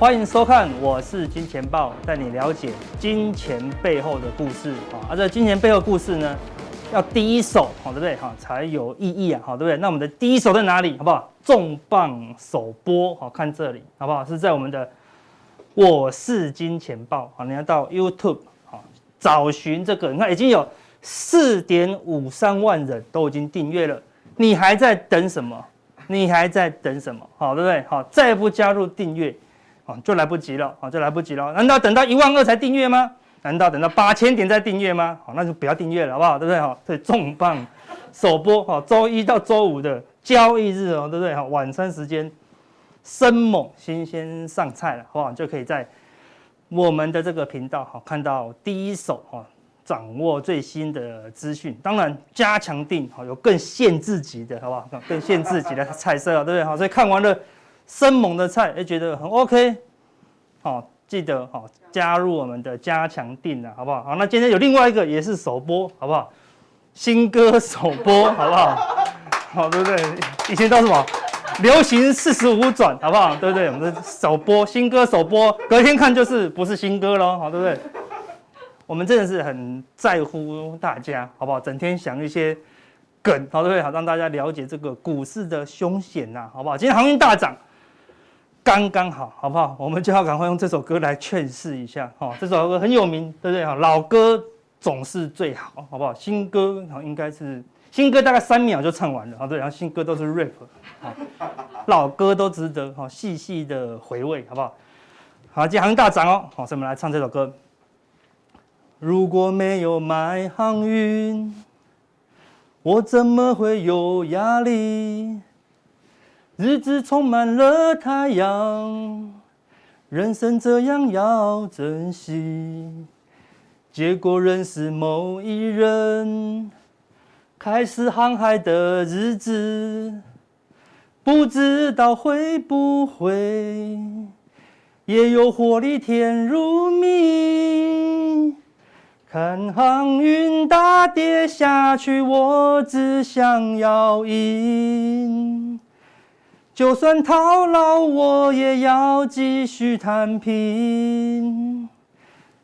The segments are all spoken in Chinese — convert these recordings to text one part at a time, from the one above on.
欢迎收看，我是金钱豹，带你了解金钱背后的故事啊。而这金钱背后的故事呢，要第一手，好对不对？好才有意义啊，好对不对？那我们的第一手在哪里？好不好？重磅首播，好看这里，好不好？是在我们的我是金钱豹，好，你要到 YouTube 好找寻这个，你看已经有四点五三万人都已经订阅了，你还在等什么？你还在等什么？好，对不对？好，再不加入订阅，就来不及了，啊，就来不及了。难道等到一万二才订阅吗？难道等到八千点再订阅吗？好，那就不要订阅了，好不好？对不对？好，所以重磅首播，哈，周一到周五的交易日哦，对不对？好，晚餐时间，生猛新鲜上菜了，好不好？就可以在我们的这个频道，哈，看到第一手，哈。掌握最新的资讯，当然加强錠好有更限制级的，好不好？更限制级的菜色啊，对不对？好，所以看完了生猛的菜，哎，觉得很 OK，好，记得好加入我们的加强錠啊，好不好？好，那今天有另外一个也是首播，好不好？新歌首播，好不好？好，对不对？以前叫什么流行四十五转，好不好？对不对？我们的首播新歌首播，隔天看就是不是新歌喽，好，对不对？我们真的是很在乎大家，好不好？整天想一些梗，好对不对？好让大家了解这个股市的凶险呐，好不好？今天航运大涨，刚刚好，好不好？我们就要赶快用这首歌来劝世一下，哈，这首歌很有名，对不对？哈，老歌总是最好，好不好？新歌好应该是新歌大概三秒就唱完了，好对，然后新歌都是 rap，好，老歌都值得哈细细的回味，好不好？好，今天航运大涨哦，好，所以我们来唱这首歌。如果没有买航运，我怎么会有压力？日子充满了太阳，人生这样要珍惜。结果认识某一人，开始航海的日子，不知道会不会也有获利甜如蜜。看航运大跌下去，我只想要赢。就算套牢，我也要继续摊平。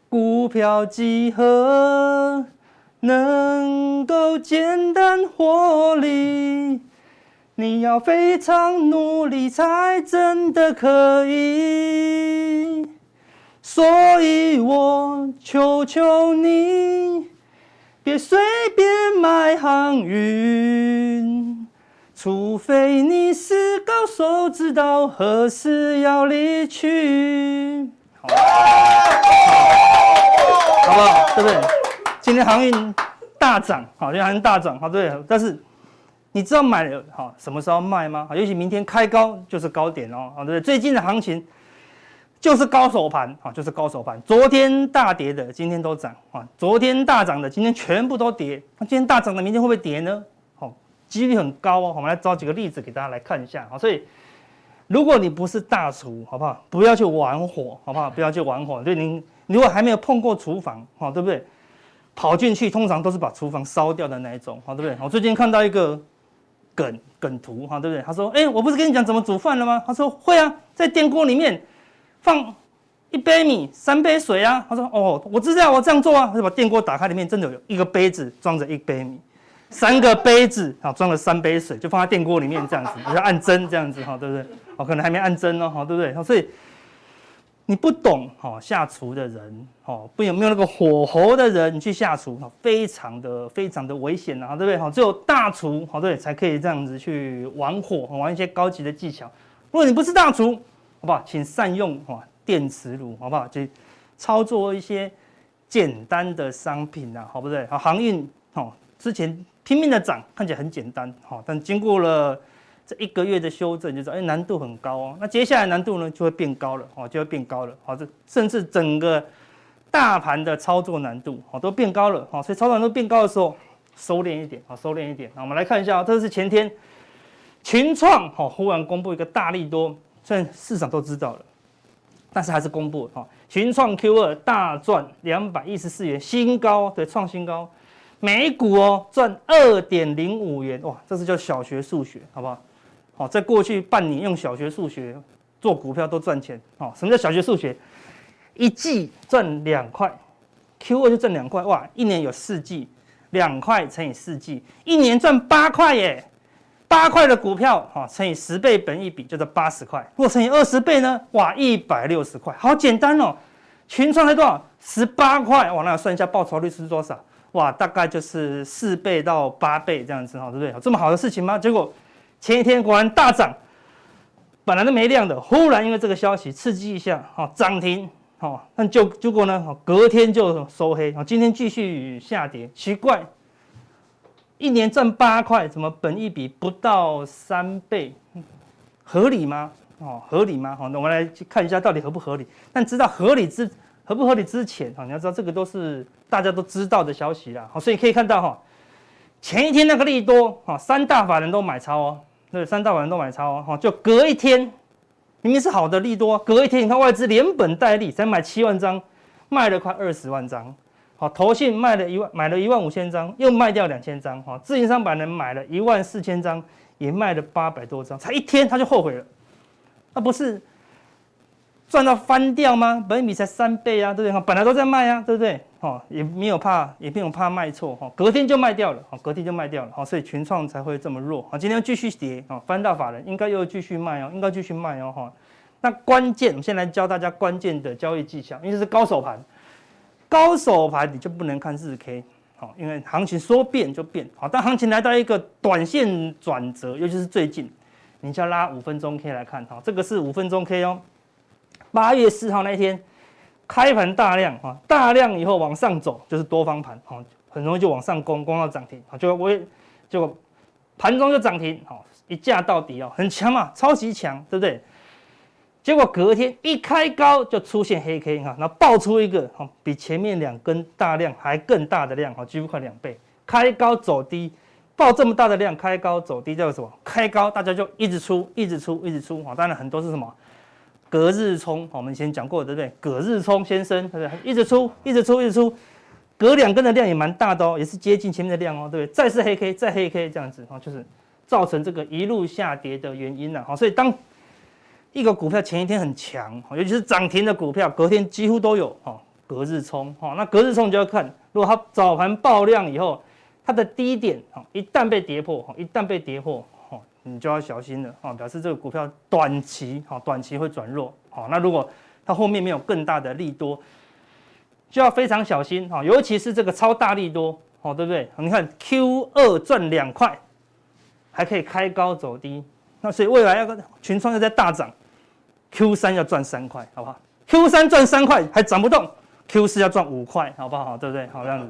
股票几何能够简单获利？你要非常努力才真的可以。所以我求求你，别随便买航运，除非你是高手，知道何时要离去。好，好不好？对不对？今天航运大涨，好，今天航运大涨，好，对。但是你知道买了好什么时候卖吗？尤其明天开高就是高点哦，好，对不对？最近的行情。就是高手盘啊，就是高手盘。昨天大跌的，今天都涨啊；昨天大涨的，今天全部都跌。那今天大涨的，明天会不会跌呢？几率很高哦。我们来找几个例子给大家来看一下啊。所以，如果你不是大厨，好不好？不要去玩火，好不好？不要去玩火。对，你如果还没有碰过厨房，好，对不对？跑进去通常都是把厨房烧掉的那一种，好，对不对？我最近看到一个梗梗图，哈，对不对？他说：“哎，我不是跟你讲怎么煮饭了吗？”他说：“会啊，在电锅里面。”放一杯米，三杯水啊！他说：“哦，我知道，我这样做啊。”他就把电锅打开，里面真的有一个杯子装着一杯米，三个杯子啊装了三杯水，就放在电锅里面这样子，你要按针这样子哈，对不对？哦，可能还没按针哦，哈，对不对？所以你不懂哈下厨的人，哦，不有没有那个火候的人，你去下厨，非常的非常的危险啊，对不对？哈，只有大厨，好对，才可以这样子去玩火，玩一些高级的技巧。如果你不是大厨，好不好？请善用哈电磁炉，好不好？去操作一些简单的商品呐，好不对？好，航运哦，之前拼命的涨，看起来很简单，好，但经过了这一个月的修正，就知道哎难度很高哦。那接下来难度呢就会变高了，哦，就会变高了，好，这甚至整个大盘的操作难度哦都变高了，哦，所以操作难度变高的时候，收敛一点，好，收敛一点。那我们来看一下，这是前天群创好忽然公布一个大利多。虽然市场都知道了，但是还是公布哈。群创 Q 二大赚两百一十四元，新高，对，创新高。每股哦赚二点零五元，哇，这是叫小学数学，好不好？好，在过去半年用小学数学做股票都赚钱哦。什么叫小学数学？一季赚两块，Q 二就赚两块，哇，一年有四季，两块乘以四季，一年赚八块耶。八块的股票哈，乘以十倍本益比就是八十块。如果乘以二十倍呢？哇，一百六十块，好简单哦。群创才多少？十八块，哇，那算一下报酬率是多少？哇，大概就是四倍到八倍这样子哈，对不对？有这么好的事情吗？结果前一天果然大涨，本来都没量的，忽然因为这个消息刺激一下，哈，涨停，哈，那就结果呢，隔天就收黑，今天继续下跌，奇怪。一年赚八块，怎么本一比不到三倍，合理吗？哦，合理吗？好，那我们来去看一下到底合不合理。但知道合理之合不合理之前，哈，你要知道这个都是大家都知道的消息啦。好，所以可以看到哈，前一天那个利多，哈，三大法人都买超哦，对，三大法人都买超哦，哈，就隔一天，明明是好的利多，隔一天你看外资连本带利才买七万张，卖了快二十万张。好，投信卖了一万，买了一万五千张，又卖掉两千张。哈，自营商法人买了一万四千张，也卖了八百多张，才一天他就后悔了。那不是赚到翻掉吗？本益比才三倍啊，对不对？哈，本来都在卖啊，对不对？哈，也没有怕，也没有怕卖错。哈，隔天就卖掉了。哈，隔天就卖掉了。好，所以群创才会这么弱。好，今天继续跌。哈，翻到法人应该又继续卖哦，应该继续卖哦。哈，那关键，我们先来教大家关键的交易技巧，因为是高手盘。高手盘你就不能看日 K，好，因为行情说变就变，好，当行情来到一个短线转折，尤其是最近，你就要拉五分钟 K 来看，哈，这个是五分钟 K 哦，八月四号那一天开盘大量，哈，大量以后往上走就是多方盘，哈，很容易就往上攻，攻到涨停，好，就我就盘中就涨停，好，一价到底哦，很强嘛，超级强，对不对？结果隔天一开高就出现黑 K 哈，然后爆出一个哈比前面两根大量还更大的量哈，几乎快两倍。开高走低，爆这么大的量，开高走低叫什么？开高大家就一直出，一直出，一直出啊！当然很多是什么？隔日冲，我们以前讲过对不对？隔日冲先生对不对？一直出，一直出，一直出，隔两根的量也蛮大的哦，也是接近前面的量哦，对不对？再是黑 K，再黑 K 这样子哦，就是造成这个一路下跌的原因了。好，所以当一个股票前一天很强，尤其是涨停的股票，隔天几乎都有哈隔日冲哈。那隔日冲就要看，如果它早盘爆量以后，它的低点哈一旦被跌破哈，一旦被跌破，你就要小心了哈，表示这个股票短期哈短期会转弱。好，那如果它后面没有更大的利多，就要非常小心哈，尤其是这个超大利多，好对不对？你看 Q 二赚两块，还可以开高走低，那所以未来要个群创要在大涨。Q 三要赚三块，好不好？Q 三赚三块还涨不动，Q 四要赚五块，好不好？对不对？好这样子，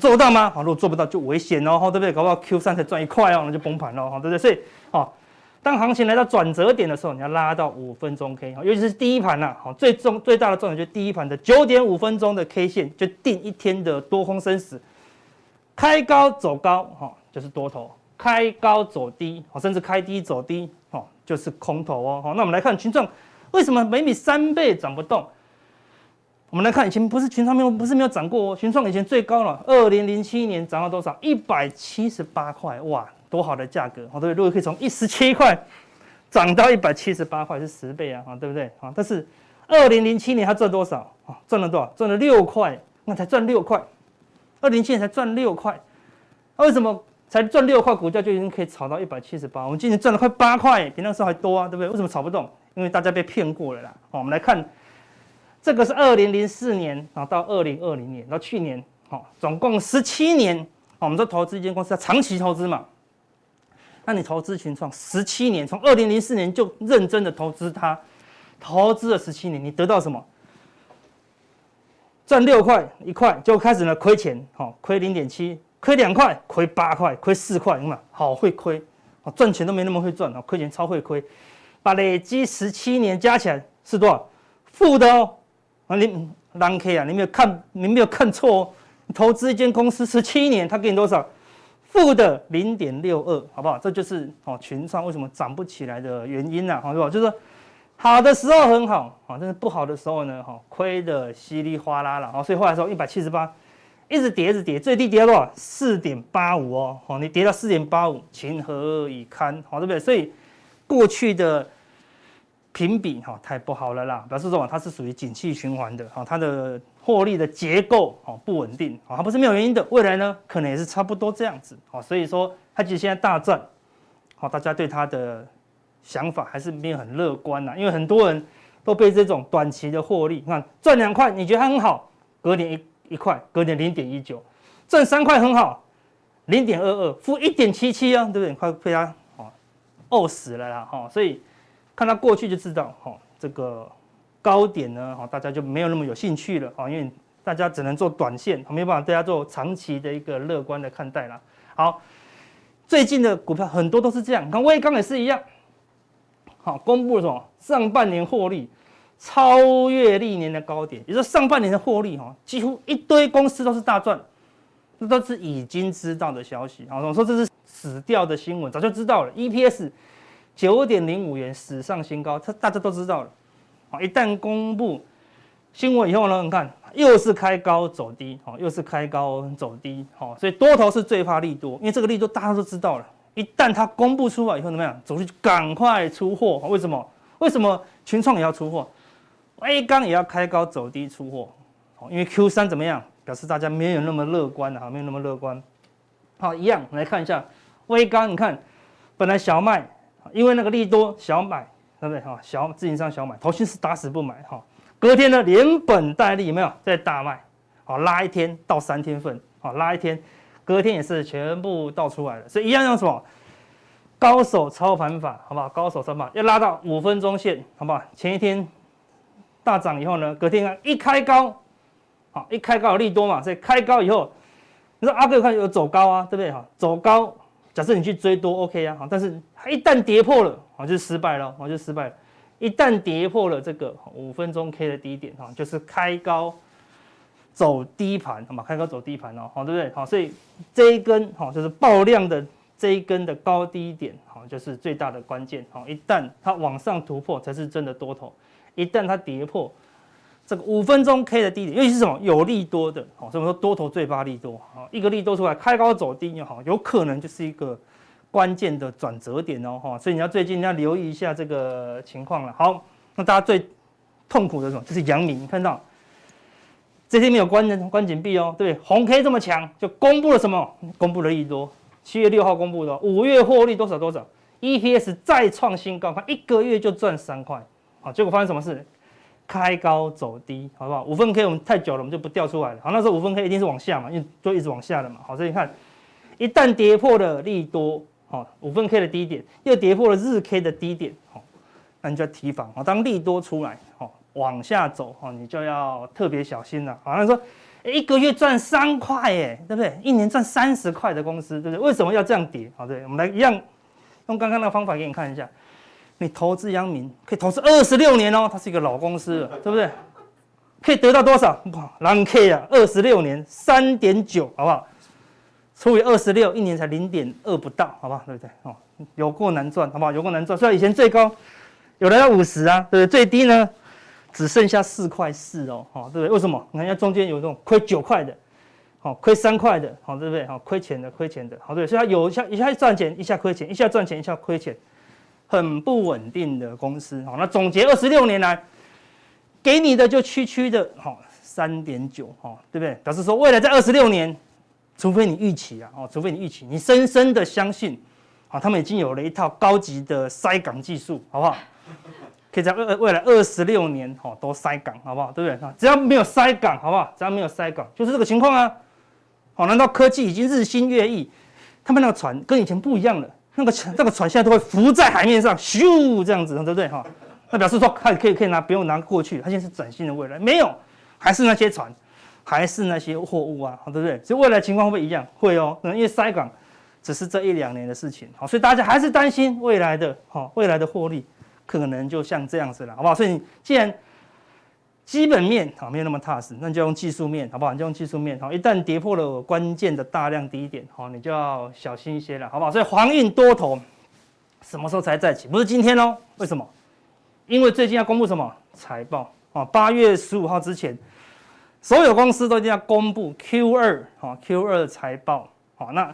做得到吗？好，如果做不到就危险哦，对不对？搞不好 Q 三才赚一块哦，那就崩盘了，对不对？所以，好，当行情来到转折点的时候，你要拉到五分钟 K，尤其是第一盘呐，好，最重最大的重点就是第一盘的九点五分钟的 K 线，就定一天的多空生死，开高走高，哈，就是多头；开高走低，好，甚至开低走低，好。就是空头哦，好，那我们来看群创，为什么每米三倍涨不动？我们来看以前不是群创没有，不是没有涨过哦，群创以前最高了，二零零七年涨到多少？一百七十八块，哇，多好的价格，好，对不对？如果可以从一十七块涨到一百七十八块，是十倍啊，啊，对不对？啊，但是二零零七年它赚多少？啊，赚了多少？赚了六块，那才赚六块，二零零七年才赚六块，那为什么？才赚六块，股价就已经可以炒到一百七十八。我们今年赚了快八块，比那时候还多啊，对不对？为什么炒不动？因为大家被骗过了啦。好，我们来看，这个是二零零四年啊到二零二零年到去年，好，总共十七年。我们说投资一间公司要长期投资嘛，那你投资群创十七年，从二零零四年就认真的投资它，投资了十七年，你得到什么？赚六块一块就开始呢亏钱，好，亏零点七。亏两块，亏八块，亏四块，你看好会亏，赚钱都没那么会赚啊，亏钱超会亏，把累积十七年加起来是多少？负的哦，啊你狼 K 啊，你没有看，你没有看错哦，投资一间公司十七年，他给你多少？负的零点六二，好不好？这就是哦群创为什么涨不起来的原因呐，好不好？就是好的时候很好，啊，但是不好的时候呢，哈，亏的稀里哗啦了，啊，所以后来说一百七十八。一直跌，一直跌，最低跌到多少？四点八五哦，好，你跌到四点八五，情何以堪？好，对不对？所以过去的评比哈太不好了啦，表示说它是属于景气循环的哈，它的获利的结构哦不稳定啊，它不是没有原因的，未来呢可能也是差不多这样子啊，所以说它其实现在大赚，好，大家对它的想法还是没有很乐观呐，因为很多人都被这种短期的获利，你看赚两块你觉得它很好，隔年一一块，隔年零点一九，赚三块很好，零点二二，负一点七七啊，对不对？快被它哦饿死了啦哈，所以。看到过去就知道，哈，这个高点呢，哈，大家就没有那么有兴趣了，哈，因为大家只能做短线，没有办法大家做长期的一个乐观的看待了。好，最近的股票很多都是这样，你看威刚也是一样，好，公布了什么？上半年获利超越历年的高点，也就是上半年的获利，哈，几乎一堆公司都是大赚，这都是已经知道的消息，好，我说这是死掉的新闻，早就知道了，EPS。九点零五元史上新高，这大家都知道了。啊，一旦公布新闻以后呢，你看又是开高走低，好，又是开高走低，好，所以多头是最怕利多，因为这个利多大家都知道了。一旦它公布出来以后怎么样？走出去赶快出货，为什么？为什么群创也要出货？A 钢也要开高走低出货，好，因为 Q 三怎么样？表示大家没有那么乐观啊，没有那么乐观。好，一样，来看一下微钢，你看本来小麦。因为那个利多小买，对不对哈？小自营商小买，投信是打死不买哈。隔天呢，连本带利有没有在大卖？好，拉一天到三天份，好，拉一天，隔天也是全部倒出来了。所以一样用什么？高手操盘法，好不好？高手操盘要拉到五分钟线，好不好？前一天大涨以后呢，隔天啊一开高，好，一开高有利多嘛，所以开高以后，你说阿哥看有走高啊，对不对哈？走高。假设你去追多 OK 啊，好但是它一旦跌破了好，就失败了，好，就失败了。一旦跌破了这个五分钟 K 的低点哈，就是开高走低盘，好吗？开高走低盘哦，好，对不对？好，所以这一根哈就是爆量的这一根的高低点，哈，就是最大的关键。好，一旦它往上突破，才是真的多头；一旦它跌破。这个五分钟 K 的低点，尤其是什么有利多的，好，所以我们说多头最怕利多，好，一个利多出来，开高走低，好，有可能就是一个关键的转折点哦，哈，所以你要最近要留意一下这个情况了。好，那大家最痛苦的什么？就是阳明，看到这些没有关的关紧闭哦，对，红 K 这么强，就公布了什么？公布了利多，七月六号公布的，五月获利多少多少，EPS 再创新高，看一个月就赚三块，好，结果发生什么事？开高走低，好不好？五分 K 我们太久了，我们就不调出来了。好，那时候五分 K 一定是往下嘛，因为就一直往下的嘛。好，所以你看，一旦跌破了利多，好，五分 K 的低点，又跌破了日 K 的低点，好，那你就要提防。好，当利多出来，好，往下走，好，你就要特别小心了。好，那说，一个月赚三块，哎，对不对？一年赚三十块的公司，对不对？为什么要这样跌？好，对，我们来一样用刚刚那个方法给你看一下。你投资阳明可以投资二十六年哦，它是一个老公司了，对不对？可以得到多少？哇，狼 K 啊，二十六年三点九，好不好？除以二十六，一年才零点二不到，好不好？对不对？哦，有够难赚，好不好？有够难赚。虽然以前最高有来到五十啊，对不对？最低呢只剩下四块四哦，好，对不对？为什么？你看一下中间有这种亏九块的，好，亏三块的，好，对不对？好，亏钱的，亏钱的，好，对。所以它有一下一下赚钱，一下亏钱，一下赚钱，一下亏钱。很不稳定的公司，好，那总结二十六年来给你的就区区的，好三点九，哈，对不对？表示说未来在二十六年，除非你预期啊，哦，除非你预期，你深深的相信，啊，他们已经有了一套高级的塞港技术，好不好？可以在未未来二十六年，哈，都塞港，好不好？对不对？只要没有塞港，好不好？只要没有塞港，就是这个情况啊。好，难道科技已经日新月异？他们那个船跟以前不一样了？那个船，这个船现在都会浮在海面上，咻，这样子，对不对哈？那表示说，它可以可以拿，不用拿过去，它现在是崭新的未来，没有，还是那些船，还是那些货物啊，对不对？所以未来情况会不会一样？会哦，因为塞港只是这一两年的事情，好，所以大家还是担心未来的，哈，未来的获利可能就像这样子了，好不好？所以你既然基本面好没有那么踏实，那你就用技术面好不好？你就用技术面好，一旦跌破了关键的大量低点，好，你就要小心一些了，好不好？所以航运多头什么时候才再起？不是今天哦，为什么？因为最近要公布什么财报啊？八月十五号之前，所有公司都一定要公布 Q 二啊 Q 二财报，好，那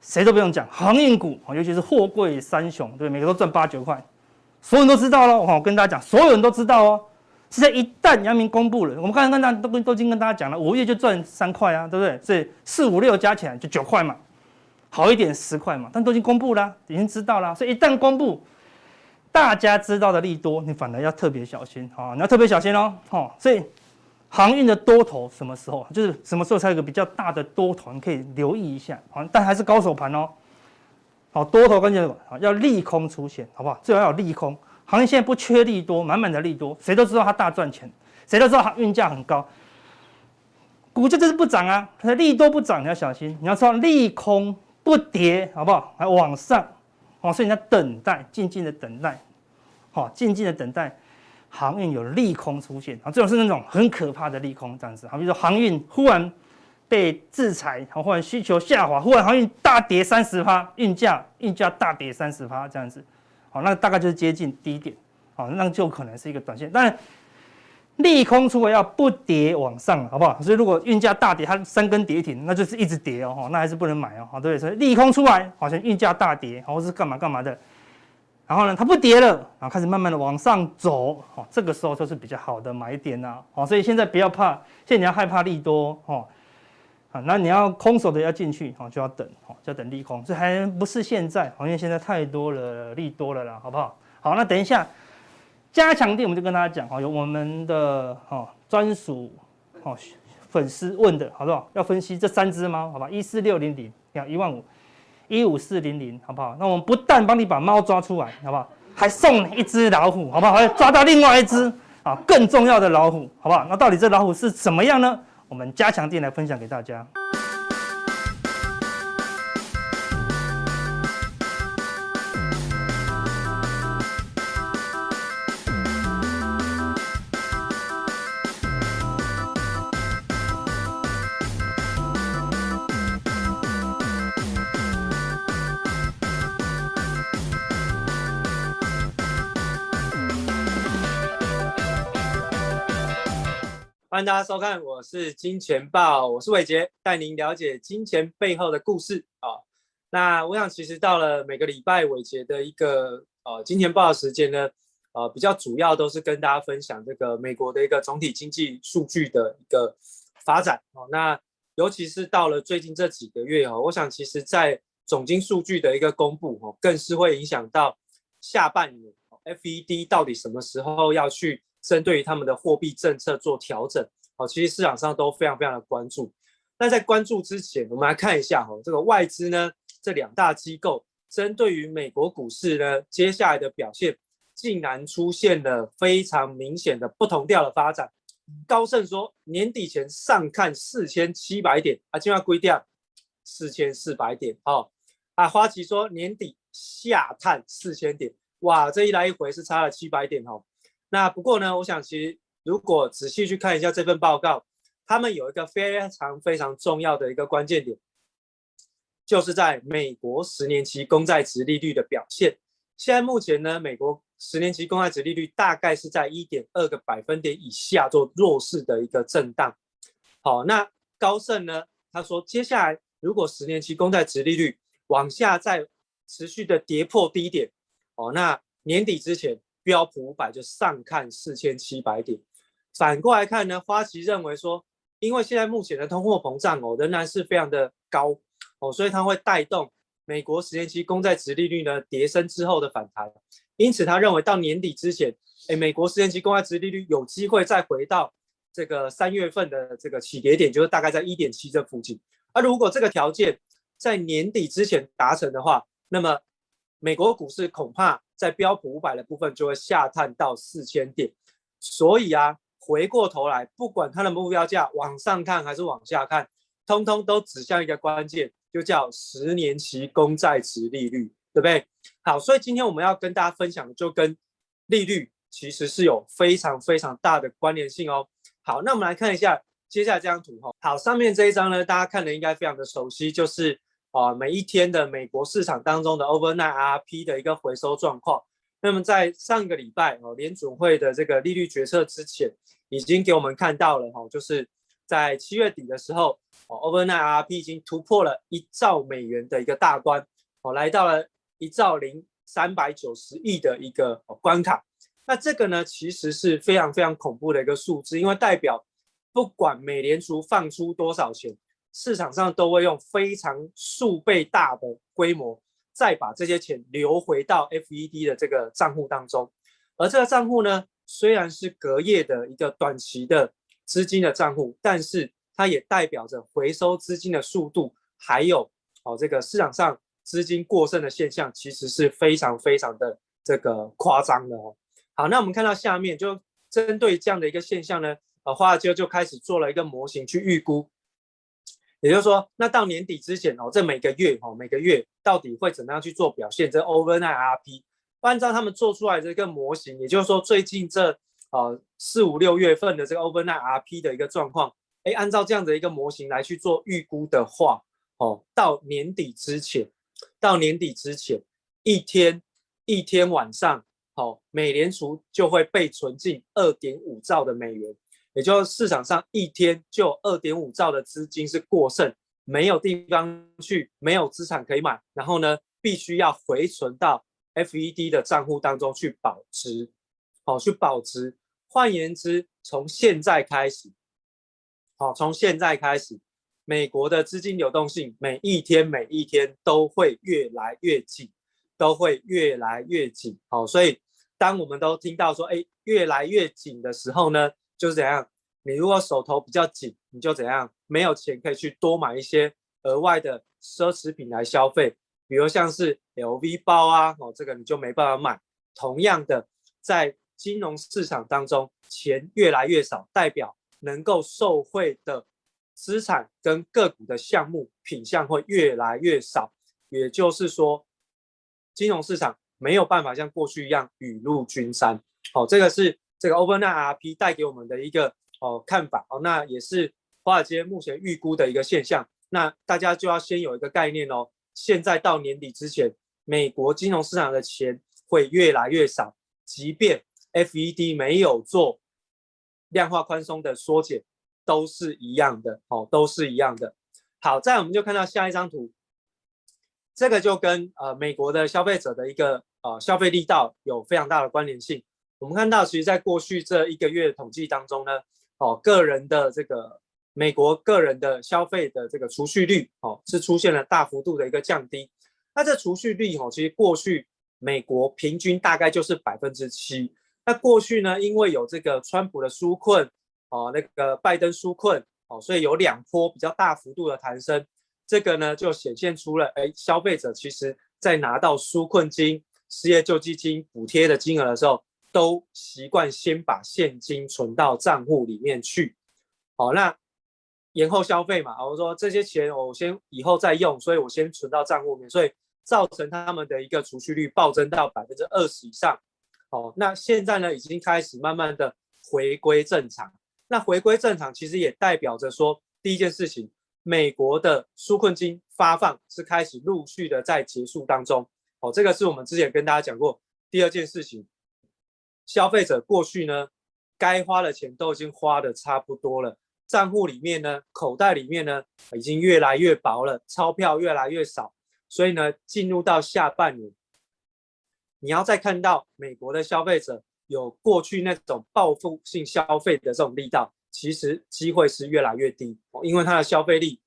谁都不用讲，航运股尤其是货柜三雄，对，每个都赚八九块，所有人都知道了。我跟大家讲，所有人都知道哦。现在一旦阳明公布了，我们刚才跟大家都跟都已经跟大家讲了，五月就赚三块啊，对不对？所以四五六加起来就九块嘛，好一点十块嘛。但都已经公布了，已经知道了。所以一旦公布，大家知道的利多，你反而要特别小心啊！你要特别小心哦。好，所以航运的多头什么时候？就是什么时候才有一个比较大的多头，你可以留意一下。好，但还是高手盘哦。好，多头关键好要利空出现，好不好？最好要有利空。行业现在不缺利多，满满的利多，谁都知道它大赚钱，谁都知道它运价很高，股价就是不涨啊。它的利多不涨，你要小心。你要知道利空不跌，好不好？还往上，哦，所以你要等待，静静的等待，好，静静的等待，航运有利空出现啊，这种是那种很可怕的利空，这样子。好，比如说航运忽然被制裁，好，忽然需求下滑，忽然航运大跌三十趴，运价运价大跌三十趴，这样子。好，那大概就是接近低点，好，那就可能是一个短线。但利空出来要不跌往上，好不好？所以如果运价大跌，它三根跌停，那就是一直跌哦，那还是不能买哦，好，对？所以利空出来，好像运价大跌，或是干嘛干嘛的，然后呢，它不跌了，然后开始慢慢的往上走，好，这个时候就是比较好的买点呐，好，所以现在不要怕，现在你要害怕利多，哦。啊，那你要空手的要进去，好，就要等，好，就要等利空，这还不是现在，好，因为现在太多了利多了啦，好不好？好，那等一下加强錠，我们就跟大家讲，好，有我们的哈专属好粉丝问的，好不好？要分析这三只猫，好吧？一四六零零，要一万五，一五四零零，好不好？那我们不但帮你把猫抓出来，好不好？还送你一只老虎，好不好？还抓到另外一只啊，更重要的老虎，好不好？那到底这老虎是怎么样呢？我们加强店来分享给大家。大家收看，我是金钱豹，我是伟杰，带您了解金钱背后的故事啊。那我想，其实到了每个礼拜伟杰的一个呃金钱豹的时间呢，呃，比较主要都是跟大家分享这个美国的一个总体经济数据的一个发展哦。那尤其是到了最近这几个月哦，我想其实在总经数据的一个公布哦，更是会影响到下半年 FED 到底什么时候要去。针对于他们的货币政策做调整，好，其实市场上都非常非常的关注。那在关注之前，我们来看一下哈，这个外资呢，这两大机构针对于美国股市呢，接下来的表现，竟然出现了非常明显的不同调的发展。高盛说年底前上看四千七百点啊，今晚规定四千四百点，好啊。花旗说年底下探四千点，哇，这一来一回是差了七百点哦。那不过呢，我想其实如果仔细去看一下这份报告，他们有一个非常非常重要的一个关键点，就是在美国十年期公债殖利率的表现。现在目前呢，美国十年期公债殖利率大概是在一点二个百分点以下做弱势的一个震荡。好，那高盛呢，他说接下来如果十年期公债殖利率往下再持续的跌破低点，哦，那年底之前。标普五百就上看四千七百点，反过来看呢，花旗认为说，因为现在目前的通货膨胀哦仍然是非常的高哦，所以它会带动美国十年期公债殖利率呢跌升之后的反弹，因此他认为到年底之前，诶，美国十年期公债殖利率有机会再回到这个三月份的这个起跌点，就是大概在一点七这附近。而如果这个条件在年底之前达成的话，那么美国股市恐怕。在标普五百的部分就会下探到四千点，所以啊，回过头来，不管它的目标价往上看还是往下看，通通都指向一个关键，就叫十年期公债殖利率，对不对？好，所以今天我们要跟大家分享的就跟利率其实是有非常非常大的关联性哦。好，那我们来看一下接下来这张图哈。好，上面这一张呢，大家看的应该非常的熟悉，就是。啊，每一天的美国市场当中的 overnight RP 的一个回收状况。那么在上个礼拜哦，联准会的这个利率决策之前，已经给我们看到了哈，就是在七月底的时候，哦，overnight RP 已经突破了一兆美元的一个大关，哦，来到了一兆零三百九十亿的一个关卡。那这个呢，其实是非常非常恐怖的一个数字，因为代表不管美联储放出多少钱，市场上都会用非常数倍大的规模，再把这些钱流回到 FED 的这个账户当中。而这个账户呢，虽然是隔夜的一个短期的资金的账户，但是它也代表着回收资金的速度，还有哦这个市场上资金过剩的现象，其实是非常非常的这个夸张的哦。好，那我们看到下面就针对这样的一个现象呢，呃，华尔街就开始做了一个模型去预估，也就是说，那到年底之前哦，这每个月哦，每个月到底会怎么样去做表现？这 overnight RP。按照他们做出来的这个模型，也就是说最近这呃四五六月份的这个 overnight RP 的一个状况，哎，按照这样的一个模型来去做预估的话，哦，到年底之前，到年底之前一天一天晚上，哦，美联储就会被存进二点五兆的美元，也就是市场上一天就二点五兆的资金是过剩，没有地方去，没有资产可以买，然后呢，必须要回存到。FED 的账户当中去保值，好，去保值。换言之，从现在开始，好，从现在开始，美国的资金流动性每一天每一天都会越来越紧，都会越来越紧。好，所以当我们都听到说，哎，越来越紧的时候呢，就是怎样？你如果手头比较紧，你就怎样？没有钱可以去多买一些额外的奢侈品来消费。比如像是 LV 包啊，哦，这个你就没办法买。同样的，在金融市场当中，钱越来越少，代表能够受惠的资产跟个股的项目品项会越来越少。也就是说，金融市场没有办法像过去一样雨露均沾。哦，这个是这个 Overnight RP 带给我们的一个哦看法。哦，那也是华尔街目前预估的一个现象。那大家就要先有一个概念哦。现在到年底之前，美国金融市场的钱会越来越少，即便 FED 没有做量化宽松的缩减，都是一样的，哦，都是一样的。好，再我们就看到下一张图，这个就跟呃美国的消费者的一个呃消费力道有非常大的关联性。我们看到，其实在过去这一个月的统计当中呢，哦，个人的这个。美国个人的消费的这个储蓄率哦，是出现了大幅度的一个降低。那这储蓄率哦，其实过去美国平均大概就是百分之七。那过去呢，因为有这个川普的纾困哦，那个拜登纾困哦，所以有两波比较大幅度的弹升。这个呢，就显现出了哎，消费者其实在拿到纾困金、失业救济金补贴的金额的时候，都习惯先把现金存到账户里面去。好，那。延后消费嘛，我说这些钱我先以后再用，所以我先存到账户里面，所以造成他们的一个储蓄率暴增到百分之二十以上。哦，那现在呢，已经开始慢慢的回归正常。那回归正常其实也代表着说，第一件事情，美国的纾困金发放是开始陆续的在结束当中。哦，这个是我们之前跟大家讲过。第二件事情，消费者过去呢，该花的钱都已经花的差不多了。账户里面呢，口袋里面呢，已经越来越薄了，钞票越来越少，所以呢，进入到下半年，你要再看到美国的消费者有过去那种报复性消费的这种力道，其实机会是越来越低，因为他的消费力、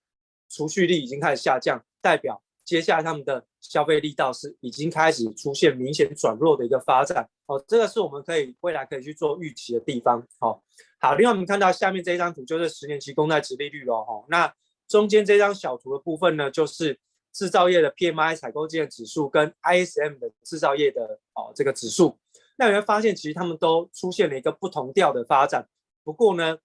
储蓄力已经开始下降，代表。接下来他们的消费力道是已经开始出现明显转弱的一个发展，哦，这个是我们可以未来可以去做预期的地方，好，好，另外我们看到下面这一张图就是十年期公债殖利率了，哈，那中间这张小图的部分呢，就是制造业的 PMI 采购经理指数跟 ISM 的制造业的哦这个指数，那你会发现其实他们都出现了一个不同调的发展，不过呢，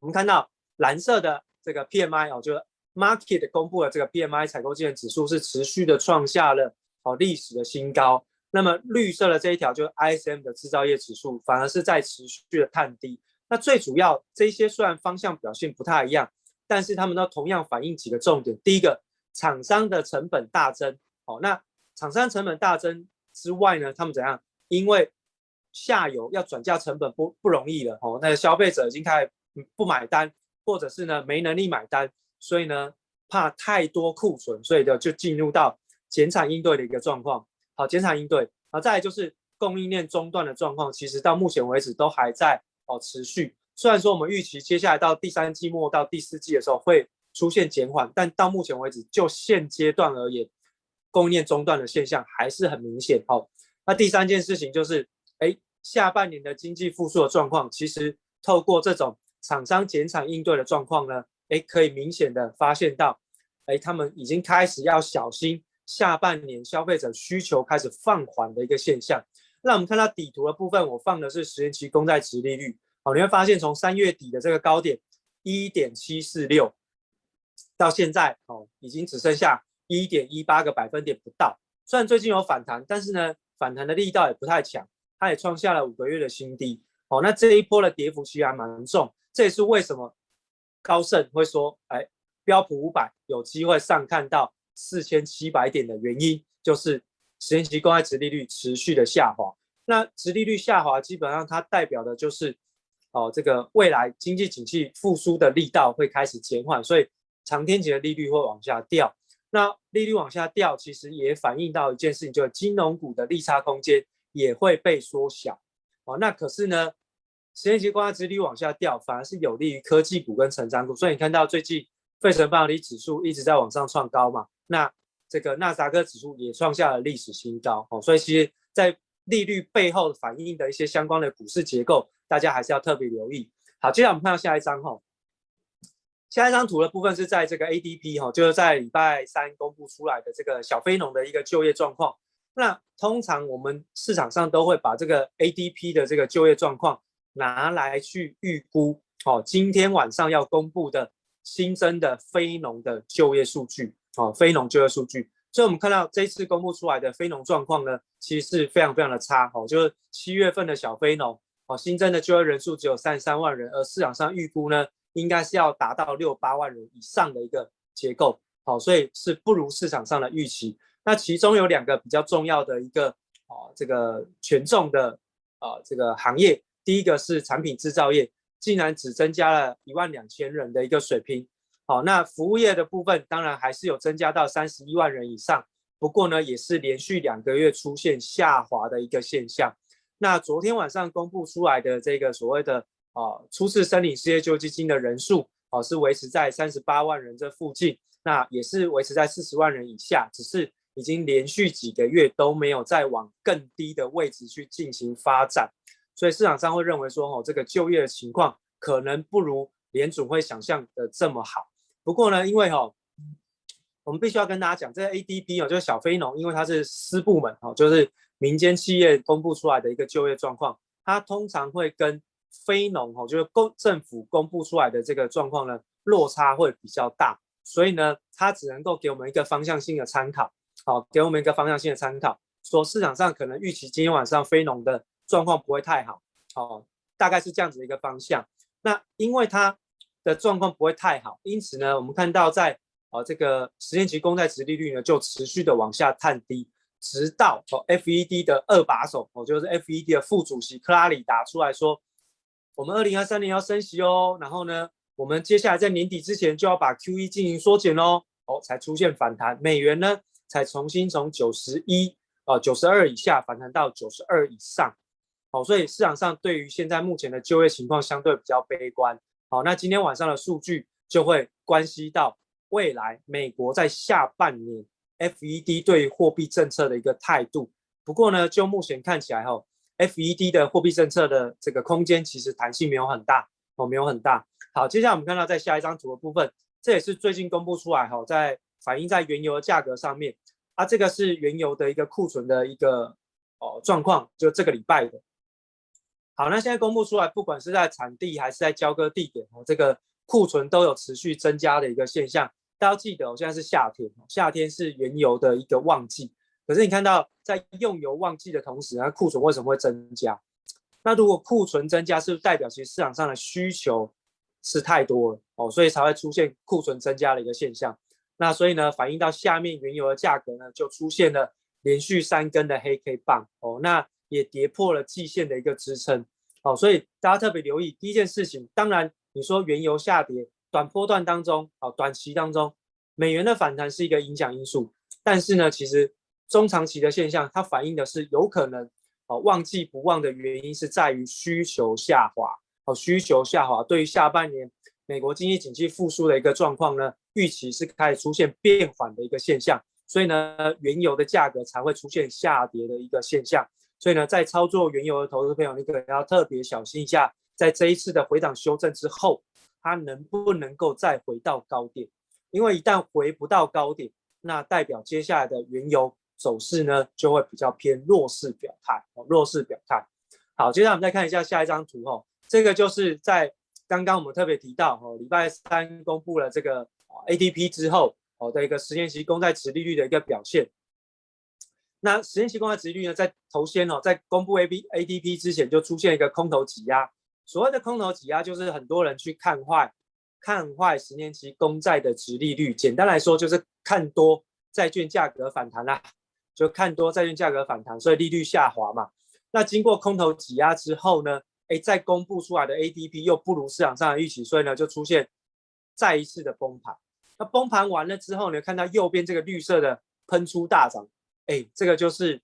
我们看到蓝色的这个 PMI 哦，就是。Market 公布的这个 PMI 采购经理指数是持续的创下了哦历史的新高。那么绿色的这一条就是 ISM 的制造业指数，反而是在持续的探低。那最主要这些虽然方向表现不太一样，但是他们都同样反映几个重点。第一个，厂商的成本大增。哦，那厂商成本大增之外呢，他们怎样？因为下游要转嫁成本不不容易了。哦，那消费者已经开始不买单，或者是呢没能力买单。所以呢，怕太多库存，所以呢就进入到减产应对的一个状况。好减产应对。啊，再来就是供应链中断的状况，其实到目前为止都还在哦持续。虽然说我们预期接下来到第三季末到第四季的时候会出现减缓，但到目前为止就现阶段而言，供应链中断的现象还是很明显。好，那第三件事情就是，哎，下半年的经济复苏的状况，其实透过这种厂商减产应对的状况呢，哎，可以明显的发现到，哎，他们已经开始要小心下半年消费者需求开始放缓的一个现象。那我们看到底图的部分，我放的是十年期公债殖利率。好，你会发现从三月底的这个高点一点七四六，到现在哦，已经只剩下一点一八个百分点不到。虽然最近有反弹，但是呢，反弹的力道也不太强，它也创下了五个月的新低。哦，那这一波的跌幅其实还蛮重，这也是为什么高盛会说，哎，标普五百有机会上看到四千七百点的原因，就是十年期公开值利率持续的下滑。那值利率下滑，基本上它代表的就是。哦，这个未来经济景气复苏的力道会开始减缓，所以长天期的利率会往下掉。那利率往下掉，其实也反映到一件事情，就是金融股的利差空间也会被缩小。哦，那可是呢，十年期公债殖率往下掉，反而是有利于科技股跟成长股。所以你看到最近费城半导体指数一直在往上创高嘛，那这个纳斯达克指数也创下了历史新高。哦，所以其实在利率背后反映的一些相关的股市结构。大家还是要特别留意。好，接下来我们看到下一张哈，下一张图的部分是在这个 ADP 哈，就是在礼拜三公布出来的这个小非农的一个就业状况。那通常我们市场上都会把这个 ADP 的这个就业状况拿来去预估，哦，今天晚上要公布的新增的非农的就业数据，哦，非农就业数据。所以我们看到这次公布出来的非农状况呢，其实是非常非常的差，哦，就是七月份的小非农。哦，新增的就业人数只有三十三万人，而市场上预估呢，应该是要达到六八万人以上的一个结构。好，所以是不如市场上的预期。那其中有两个比较重要的一个哦，这个权重的啊这个行业，第一个是产品制造业，竟然只增加了一万两千人的一个水平。好，那服务业的部分当然还是有增加到三十一万人以上，不过呢，也是连续两个月出现下滑的一个现象。那昨天晚上公布出来的这个所谓的啊初次申领失业救济金的人数啊是维持在三十八万人这附近，那也是维持在四十万人以下，只是已经连续几个月都没有再往更低的位置去进行发展，所以市场上会认为说哦这个就业的情况可能不如联准会想象的这么好。不过呢，因为哈我们必须要跟大家讲，这个 ADP 哦就是小非农，因为它是私部门哦就是。民间企业公布出来的一个就业状况，它通常会跟非农哦，就是公政府公布出来的这个状况呢，落差会比较大，所以呢，它只能够给我们一个方向性的参考，好，给我们一个方向性的参考，说市场上可能预期今天晚上非农的状况不会太好，哦，大概是这样子的一个方向。那因为它的状况不会太好，因此呢，我们看到在哦这个十年期公债殖利率呢，就持续的往下探低。直到哦，FED 的二把手哦，就是 FED 的副主席克拉里打出来说，我们二零二三年要升息哦，然后呢，我们接下来在年底之前就要把 QE 进行缩减哦，哦，才出现反弹，美元呢才重新从九十一哦九十二以下反弹到九十二以上，好，所以市场上对于现在目前的就业情况相对比较悲观，好，那今天晚上的数据就会关系到未来美国在下半年。FED 对货币政策的一个态度，不过呢，就目前看起来哈，FED 的货币政策的这个空间其实弹性没有很大哦，没有很大。好，接下来我们看到在下一张图的部分，这也是最近公布出来哈，在反映在原油的价格上面啊，这个是原油的一个库存的一个哦状况，就这个礼拜的。好，那现在公布出来，不管是在产地还是在交割地点哦，这个库存都有持续增加的一个现象。大家要记得，我现在是夏天，夏天是原油的一个旺季。可是你看到，在用油旺季的同时，那库存为什么会增加？那如果库存增加，是不是代表其实市场上的需求是太多了哦，所以才会出现库存增加的一个现象。那所以呢，反映到下面原油的价格呢，就出现了连续三根的黑 K 棒哦，那也跌破了季线的一个支撑哦。所以大家特别留意第一件事情，当然你说原油下跌。短波段当中，啊，短期当中，美元的反弹是一个影响因素，但是呢，其实中长期的现象，它反映的是有可能哦旺季不旺的原因是在于需求下滑哦，需求下滑对于下半年美国经济景气复苏的一个状况呢，预期是开始出现变缓的一个现象，所以呢，原油的价格才会出现下跌的一个现象。所以呢，在操作原油的投资朋友，你可能要特别小心一下，在这一次的回档修正之后，它能不能够再回到高点？因为一旦回不到高点，那代表接下来的原油走势呢，就会比较偏弱势表态哦，弱势表态。好，接下来我们再看一下下一张图哦，这个就是在刚刚我们特别提到哦，礼拜三公布了这个 ADP 之后哦的一个十年期公债殖利率的一个表现。那十年期公债殖利率呢，在头先哦，在公布 A B A D P 之前就出现一个空头挤压。所谓的空头挤压，就是很多人去看坏，看坏十年期公债的殖利率。简单来说，就是看多债券价格反弹啦，就看多债券价格反弹，所以利率下滑嘛。那经过空头挤压之后呢，哎，再公布出来的 A D P 又不如市场上的预期，所以呢，就出现再一次的崩盘。那崩盘完了之后呢，看到右边这个绿色的喷出大涨。哎，这个就是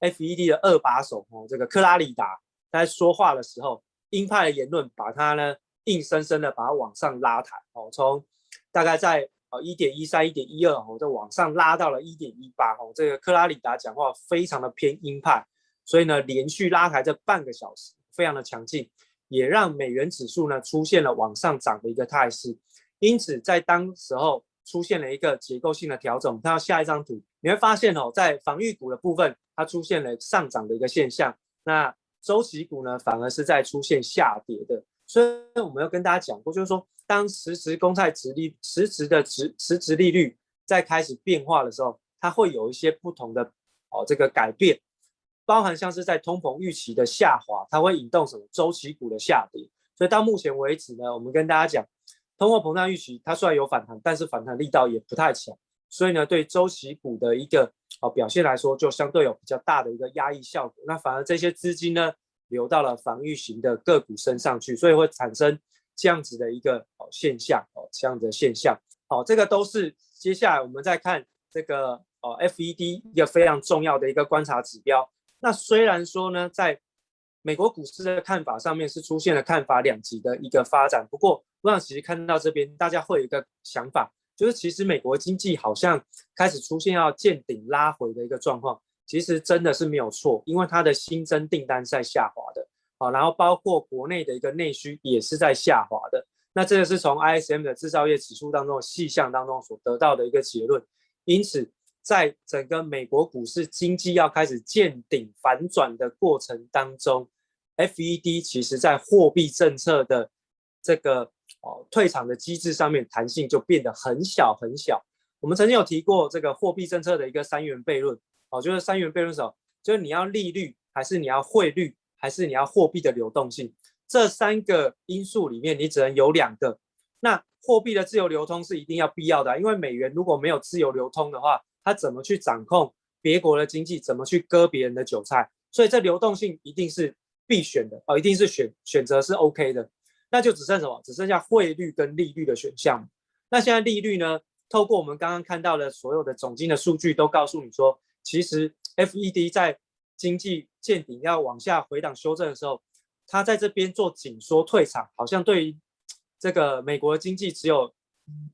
FED 的二把手哦，这个克拉里达在说话的时候，鹰派的言论把他呢硬生生的把它往上拉抬哦，从大概在呃一点一三、一点一二哦，就往上拉到了一点一八哦。这个克拉里达讲话非常的偏鹰派，所以呢连续拉抬这半个小时，非常的强劲，也让美元指数呢出现了往上涨的一个态势。因此在当时候。出现了一个结构性的调整。我们看到下一张图，你会发现哦，在防御股的部分，它出现了上涨的一个现象。那周期股呢，反而是在出现下跌的。所以我们要跟大家讲过，就是说，当实质公债殖利实质的值实质利率在开始变化的时候，它会有一些不同的哦这个改变，包含像是在通膨预期的下滑，它会引动什么周期股的下跌。所以到目前为止呢，我们跟大家讲。通货膨胀预期，它虽然有反弹，但是反弹力道也不太强，所以呢，对周期股的一个哦表现来说，就相对有比较大的一个压抑效果。那反而这些资金呢，流到了防御型的个股身上去，所以会产生这样子的一个哦现象哦，这样的现象。好，这个都是接下来我们再看这个哦 FED 一个非常重要的一个观察指标。那虽然说呢，在美国股市的看法上面是出现了看法两极的一个发展，不过。我想其实看到这边，大家会有一个想法，就是其实美国经济好像开始出现要见顶拉回的一个状况。其实真的是没有错，因为它的新增订单是在下滑的，啊，然后包括国内的一个内需也是在下滑的。那这个是从 ISM 的制造业指数当中细项当中所得到的一个结论。因此，在整个美国股市经济要开始见顶反转的过程当中，FED 其实在货币政策的这个。哦，退场的机制上面弹性就变得很小很小。我们曾经有提过这个货币政策的一个三元悖论，哦，就是三元悖论什么？就是你要利率，还是你要汇率，还是你要货币的流动性？这三个因素里面，你只能有两个。那货币的自由流通是一定要必要的，因为美元如果没有自由流通的话，它怎么去掌控别国的经济？怎么去割别人的韭菜？所以这流动性一定是必选的，哦，一定是选选择是 OK 的。那就只剩什么？只剩下汇率跟利率的选项。那现在利率呢？透过我们刚刚看到的所有的总经的数据，都告诉你说，其实 FED 在经济见顶要往下回档修正的时候，它在这边做紧缩退场，好像对于这个美国的经济只有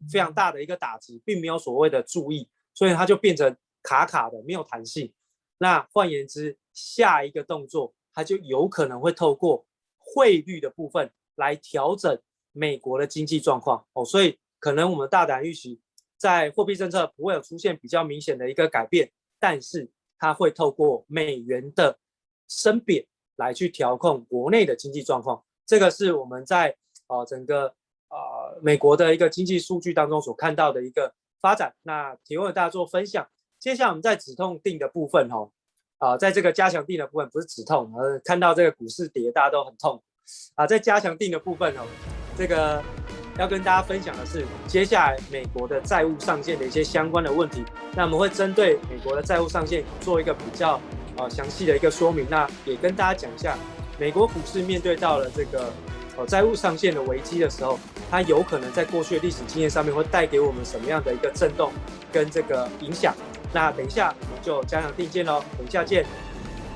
非常大的一个打击，并没有所谓的注意，所以它就变成卡卡的，没有弹性。那换言之，下一个动作，它就有可能会透过汇率的部分。来调整美国的经济状况哦，所以可能我们大胆预期，在货币政策不会有出现比较明显的一个改变，但是它会透过美元的升贬来去调控国内的经济状况。这个是我们在呃整个呃美国的一个经济数据当中所看到的一个发展。那提供给大家做分享。接下来我们在止痛定的部分哦，啊、在这个加强定的部分不是止痛，而看到这个股市跌，大家都很痛。啊，在加强定的部分哦，这个要跟大家分享的是，接下来美国的债务上限的一些相关的问题。那我们会针对美国的债务上限做一个比较呃详细的一个说明。那也跟大家讲一下，美国股市面对到了这个呃债务上限的危机的时候，它有可能在过去的历史经验上面会带给我们什么样的一个震动跟这个影响。那等一下我们就加强定见喽，等一下见。